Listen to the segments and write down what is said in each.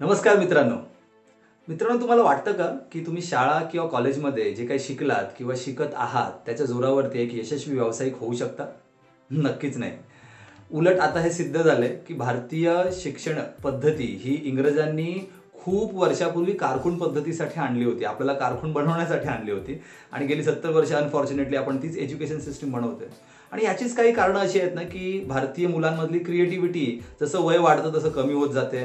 नमस्कार मित्रांनो. मित्रांनो तुम्हाला वाटतं का की तुम्ही शाळा किंवा कॉलेजमध्ये जे काही शिकलात किंवा शिकत आहात त्याच्या जोरावरती एक यशस्वी व्यावसायिक होऊ शकता? नक्कीच नाही. उलट आता हे सिद्ध झालंय की भारतीय शिक्षण पद्धती ही इंग्रजांनी खूप वर्षापूर्वी कारकून पद्धतीसाठी आणली होती आपल्याला कारकून बनवण्यासाठी आणली होती. आणि गेली सत्तर वर्ष अनफॉर्च्युनेटली आपण तीच एज्युकेशन सिस्टीम बनवतोय. आणि याचीच काही कारणं अशी आहेत ना की भारतीय मुलांमधली क्रिएटिव्हिटी जसं वय वाढतं तसं कमी होत जाते.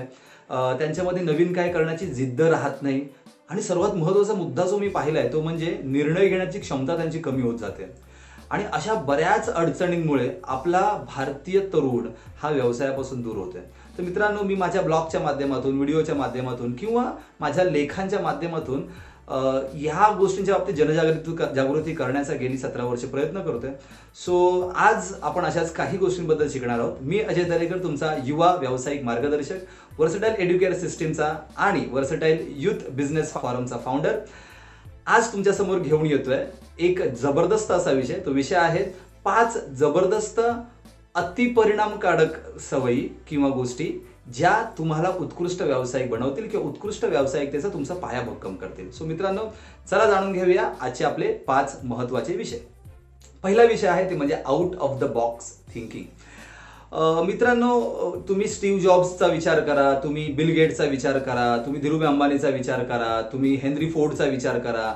त्यांच्यामध्ये नवीन काय करण्याची जिद्द राहत नाही. आणि सर्वात महत्त्वाचा मुद्दा जो मी पाहिलाय तो म्हणजे निर्णय घेण्याची क्षमता त्यांची कमी होत जाते. आणि अशा बऱ्याच अडचणींमुळे आपला भारतीय तरुण हा व्यवसायापासून दूर होतोय. तर मित्रांनो मी माझ्या ब्लॉगच्या माध्यमातून व्हिडिओच्या माध्यमातून किंवा माझ्या लेखांच्या माध्यमातून ह्या गोष्टींच्या बाबतीत जनजागृती जागृती करण्याचा गेली सतरा वर्ष प्रयत्न करतोय. सो आज आपण अशाच काही गोष्टींबद्दल शिकणार आहोत. मी अजय दरेकर तुमचा युवा व्यावसायिक मार्गदर्शक वर्सटाईल एड्युकेअर सिस्टीमचा आणि वर्सटाईल युथ बिझनेस फॉरमचा फाउंडर आज तुमच्यासमोर घेऊन येतोय एक जबरदस्त असा विषय. तो विषय आहे पाच जबरदस्त अतिपरिणामकारक सवयी किंवा गोष्टी ज्या तुम्हाला उत्कृष्ट व्यावसायिक बनवतील किंवा उत्कृष्ट व्यावसायिकतेचा तुमचा पाया भक्कम करतील. सो मित्रांनो चला जाणून घेऊया आजचे आपले पाच महत्त्वाचे विषय. पहिला विषय आहे ते म्हणजे out of the box thinking मित्रांनो तुम्ही स्टीव्ह जॉब्सचा विचार करा तुम्ही बिल गेट्सचा विचार करा तुम्ही धीरुभाई अंबानीचा विचार करा तुम्ही हेनरी फोर्डचा विचार करा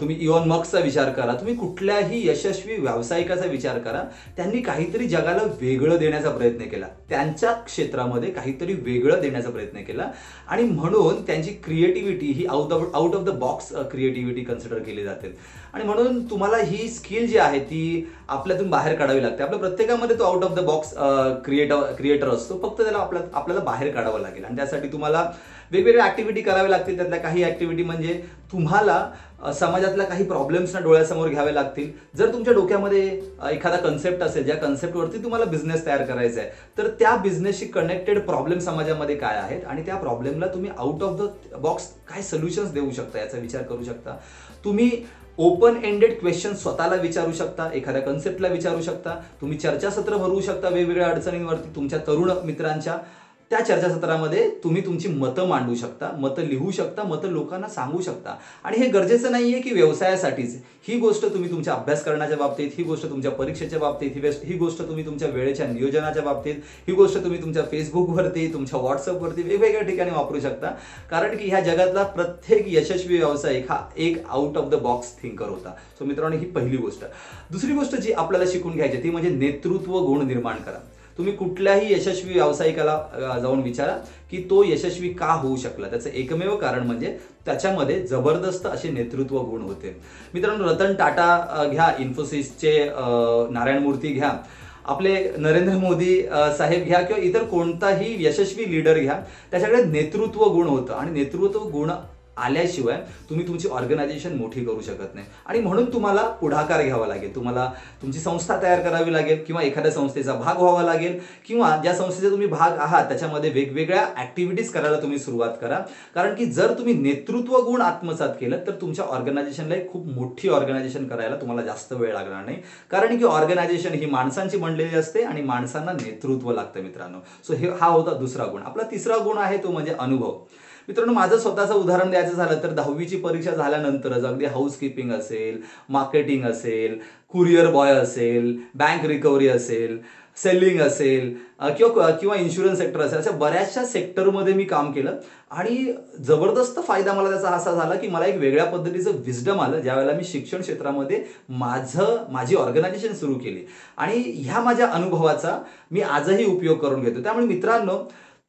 तुम्ही इवन मक्सचा विचार करा तुम्ही कुठल्याही यशस्वी व्यावसायिकाचा विचार करा त्यांनी काहीतरी जगाला वेगळं देण्याचा प्रयत्न केला. त्यांच्या क्षेत्रामध्ये काहीतरी वेगळं देण्याचा प्रयत्न केला. आणि म्हणून त्यांची creativity he out of out of the box creativity consider केली जाते. आणि म्हणून तुम्हाला ही स्किल जी आहे ती आपल्यातून बाहेर काढावी लागते. आपल्या प्रत्येकामध्ये तो out of the box creator creator असतो. फक्त त्याला आपल्या आपल्याला बाहेर काढावं लागेल. आणि त्यासाठी तुम्हाला वेगवेगळ्या ऍक्टिव्हिटी कराव्या लागतील त्यातल्या काही ऍक्टिव्हिटी म्हणजे तुम्हाला समाजातल्या काही प्रॉब्लेम्सना डोळ्यासमोर घ्यावे लागतील. जर तुमच्या डोक्यामध्ये एखादा कन्सेप्ट असेल ज्या कन्सेप्टवरती तुम्हाला बिझनेस तयार करायचा आहे तर त्या बिझनेसशी कनेक्टेड प्रॉब्लेम समाजामध्ये काय आहेत? आणि त्या प्रॉब्लेमला तुम्ही आउट ऑफ द बॉक्स काय सोल्युशन्स देऊ शकता? याचा विचार करू शकता. तुम्ही ओपन एंडेड क्वेश्चन स्वतःला विचारू शकता एखाद्या कन्सेप्टला विचारू शकता. तुम्ही चर्चासत्र भरवू शकता वेगवेगळ्या अडचणींवरती तुमच्या तरुण मित्रांच्या. त्या चर्चासत्रामध्ये तुम्ही तुमची मतं मांडू शकता मतं लिहू शकता मतं लोकांना सांगू शकता. आणि हे गरजेचं नाहीये की व्यवसायासाठीच. ही गोष्ट तुम्ही तुमच्या अभ्यास करण्याच्या बाबतीत ही गोष्ट तुमच्या परीक्षेच्या बाबतीत ही ही गोष्ट तुम्ही तुमच्या वेळेच्या नियोजनाच्या बाबतीत ही गोष्ट तुम्ही तुमच्या फेसबुकवरती तुमच्या व्हॉट्सअपवरती वेगवेगळ्या ठिकाणी वापरू शकता. कारण की ह्या जगातला प्रत्येक यशस्वी व्यावसायिक हा एक out of the box thinker होता. सो मित्रांनो ही पहिली गोष्ट. दुसरी गोष्ट जी आपल्याला शिकून घ्यायची ती म्हणजे नेतृत्व गुण निर्माण करा. तुम्ही कुठल्याही यशस्वी व्यावसायिकाला जाऊन विचारा की तो यशस्वी का होऊ शकला. त्याचं एकमेव कारण म्हणजे त्याच्यामध्ये जबरदस्त असे नेतृत्व गुण होते. मित्रांनो रतन टाटा घ्या इन्फोसिसचे नारायण मूर्ती घ्या. आपले नरेंद्र मोदी साहेब घ्या किंवा इतर कोणताही यशस्वी लीडर घ्या. त्याच्याकडे नेतृत्व गुण होतं आणि नेतृत्व गुण आल्याशिवाय तुम्ही तुमची ऑर्गनायझेशन मोठी करू शकत नाही. आणि म्हणून तुम्हाला पुढाकार घ्यावा लागेल. तुम्हाला तुमची संस्था तयार करावी लागेल किंवा एखाद्या संस्थेचा भाग व्हावा लागेल किंवा ज्या संस्थेचा तुम्ही भाग आहात त्याच्यामध्ये वेगवेगळ्या ऍक्टिव्हिटीज करायला तुम्ही सुरुवात करा. कारण की जर तुम्ही नेतृत्व गुण आत्मसात केलं तर तुमच्या ऑर्गनायझेशनला एक खूप मोठी ऑर्गनायझेशन करायला तुम्हाला जास्त वेळ लागणार नाही. कारण की ऑर्गनायझेशन ही माणसांची बनलेली असते आणि माणसांना नेतृत्व लागतं मित्रांनो. सो हे हा होता दुसरा गुण. आपला तिसरा गुण आहे तो म्हणजे अनुभव. मित्रांनो माझं स्वतःचं उदाहरण द्यायचं झालं तर दहावीची परीक्षा झाल्यानंतरच अगदी हाऊसकीपिंग असेल मार्केटिंग असेल कुरिअर बॉय असेल बँक रिकव्हरी असेल सेलिंग असेल किंवा किंवा इन्शुरन्स सेक्टर असेल अशा बऱ्याचशा सेक्टरमध्ये मी काम केलं. आणि जबरदस्त फायदा मला त्याचा असा झाला की मला एक वेगळ्या पद्धतीचं विजडम आलं. ज्यावेळेला मी शिक्षण क्षेत्रामध्ये माझं माझी ऑर्गनायझेशन सुरू केली. आणि ह्या माझ्या अनुभवाचा मी आजही उपयोग करून घेतो. त्यामुळे मित्रांनो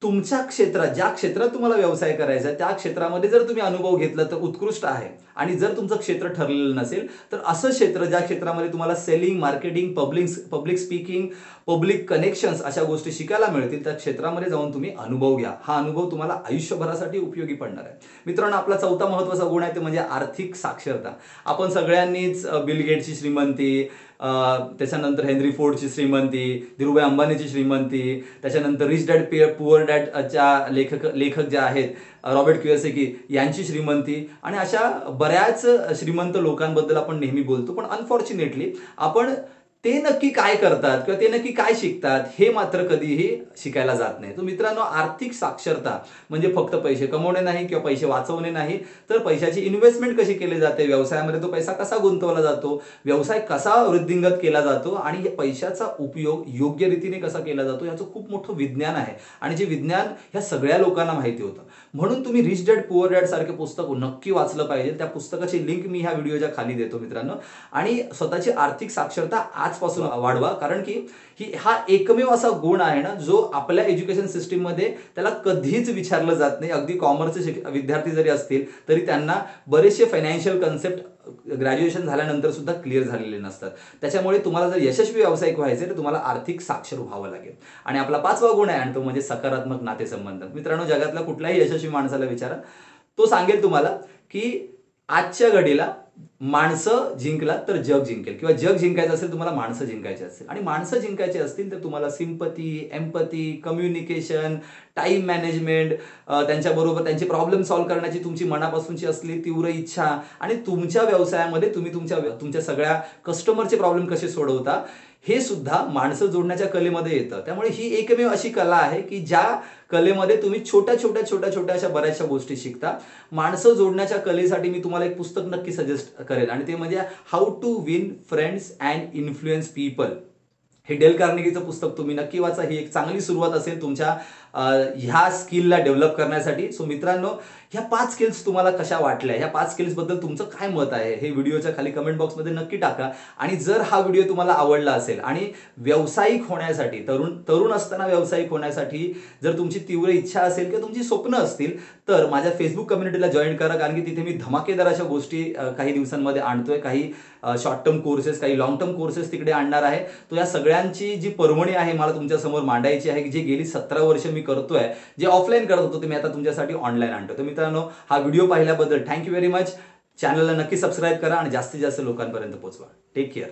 तुमच्या क्षेत्रात ज्या क्षेत्रात तुम्हाला व्यवसाय करायचा त्या क्षेत्रामध्ये जर तुम्ही अनुभव घेतला तर उत्कृष्ट आहे. आणि जर तुमचं क्षेत्र ठरलेलं नसेल तर असं क्षेत्र ज्या क्षेत्रामध्ये तुम्हाला selling marketing public public speaking public connections अशा गोष्टी शिकायला मिळतील त्या क्षेत्रामध्ये जाऊन तुम्ही अनुभव घ्या. हा अनुभव तुम्हाला आयुष्यभरासाठी उपयोगी पडणार आहे. मित्रांनो आपला चौथा महत्त्वाचा गुण आहे ते म्हणजे आर्थिक साक्षरता. आपण सगळ्यांनीच बिल गेटची श्रीमंती त्याच्यानंतर हेनरी फोर्डची श्रीमंती धीरुभाई अंबानीची श्रीमंती त्याच्यानंतर रिच डॅड पिअर पुअर डॅडच्या लेखक लेखक ज्या आहेत रॉबर्ट क्युएसेकी यांची श्रीमंती आणि अशा बऱ्याच श्रीमंत लोकांबद्दल आपण नेहमी बोलतो पण अनफॉर्च्युनेटली आपण ते नक्की काय करतात किंवा ते नक्की काय शिकतात हे मात्र कधीही शिकायला जात नाही. तर मित्रांनो आर्थिक साक्षरता म्हणजे फक्त पैसे कमवणे नाही किंवा पैसे वाचवणे नाही तर पैशाची इन्व्हेस्टमेंट कशी केली जाते? व्यवसायामध्ये तो पैसा कसा गुंतवला जातो? व्यवसाय कसा वृद्धिंगत केला जातो? आणि या पैशाचा उपयोग योग्य रीतीने कसा केला जातो? याचं खूप मोठं विज्ञान आहे. आणि जे विज्ञान ह्या सगळ्या लोकांना माहिती होतं. म्हणून तुम्ही रिच डॅड पुअर डॅड सारखे पुस्तक नक्की वाचलं पाहिजे. त्या पुस्तकाची लिंक मी ह्या व्हिडिओच्या खाली देतो मित्रांनो. आणि स्वतःची आर्थिक साक्षरता आज आजपासून वाढवा. कारण की ही हा एकमेव असा गुण आहे ना जो आपल्या एज्युकेशन सिस्टीममध्ये त्याला कधीच विचारलं जात नाही. अगदी कॉमर्सचे शिक विद्यार्थी जरी असतील तरी त्यांना बरेचसे फायनान्शियल कन्सेप्ट ग्रॅज्युएशन झाल्यानंतर सुद्धा क्लिअर झालेले नसतात. त्याच्यामुळे तुम्हाला जर यशस्वी व्यावसायिक व्हायचे तर तुम्हाला आर्थिक साक्षर व्हावं लागेल. आणि आपला पाचवा गुण आहे आणि तो म्हणजे सकारात्मक नातेसंबंध. मित्रांनो जगातल्या कुठल्याही यशस्वी माणसाला विचारा. तो सांगेल तुम्हाला की आजच्या घडीला माणसं जिंकला तर जग जिंकेल. किंवा जग जिंकायचं असेल तुम्हाला माणसं जिंकायची असेल आणि माणसं जिंकायची असतील तर तुम्हाला sympathy empathy communication time management त्यांच्याबरोबर त्यांचे प्रॉब्लेम सॉल्व्ह करण्याची तुमची मनापासूनची असली तीव्र इच्छा आणि तुमच्या व्यवसायामध्ये तुम्ही तुमच्या तुमच्या सगळ्या कस्टमरचे प्रॉब्लेम कसे सोडवता हे सुद्धा माणसं जोडण्याच्या कलेमध्ये येतं. त्यामुळे ही एकमेव अशी कला आहे की ज्या कलेमध्ये तुम्ही छोट्या छोट्या छोट्या छोट्या अशा बऱ्याचशा गोष्टी शिकता. माणसं जोडण्याच्या कलेसाठी मी तुम्हाला एक पुस्तक नक्की सजेस्ट करेल आणि ते म्हणजे how to win friends and influence people हे डेल कार्नेगीचं पुस्तक तुम्ही नक्की वाचा. ही एक चांगली सुरुवात असेल तुमच्या ह्या स्किलला डेव्हलप करण्यासाठी. सो मित्रांनो ह्या पाच स्किल्स तुम्हाला कशा वाटल्या? ह्या पाच स्किल्सबद्दल तुमचं काय मत आहे? हे व्हिडिओच्या खाली कमेंट बॉक्समध्ये नक्की टाका. आणि जर हा व्हिडिओ तुम्हाला आवडला असेल आणि व्यावसायिक होण्यासाठी तरुण तरुण असताना व्यावसायिक होण्यासाठी जर तुमची तीव्र इच्छा असेल किंवा तुमची स्वप्न असतील तर माझ्या फेसबुक कम्युनिटीला जॉईन करा. कारण की तिथे मी धमाकेदार अशा गोष्टी काही दिवसांमध्ये आणतोय. काही शॉर्ट टर्म कोर्सेस काही लॉंग टर्म कोर्सेस तिकडे आणणार आहे. तो या सगळ्यांची जी पर्वणी आहे मला तुमच्यासमोर मांडायची आहे की जी गेली सतरा वर्ष मी मी करतोय जे ऑफलाईन करत होतो ते मी आता तुमच्यासाठी ऑनलाईन आणतो तर मित्रांनो हा व्हिडिओ पाहिल्याबद्दल थँक्यू व्हेरी मच चॅनलला नक्की सबस्क्राईब करा आणि जास्तीत जास्त लोकांपर्यंत पोहोचवा. Take care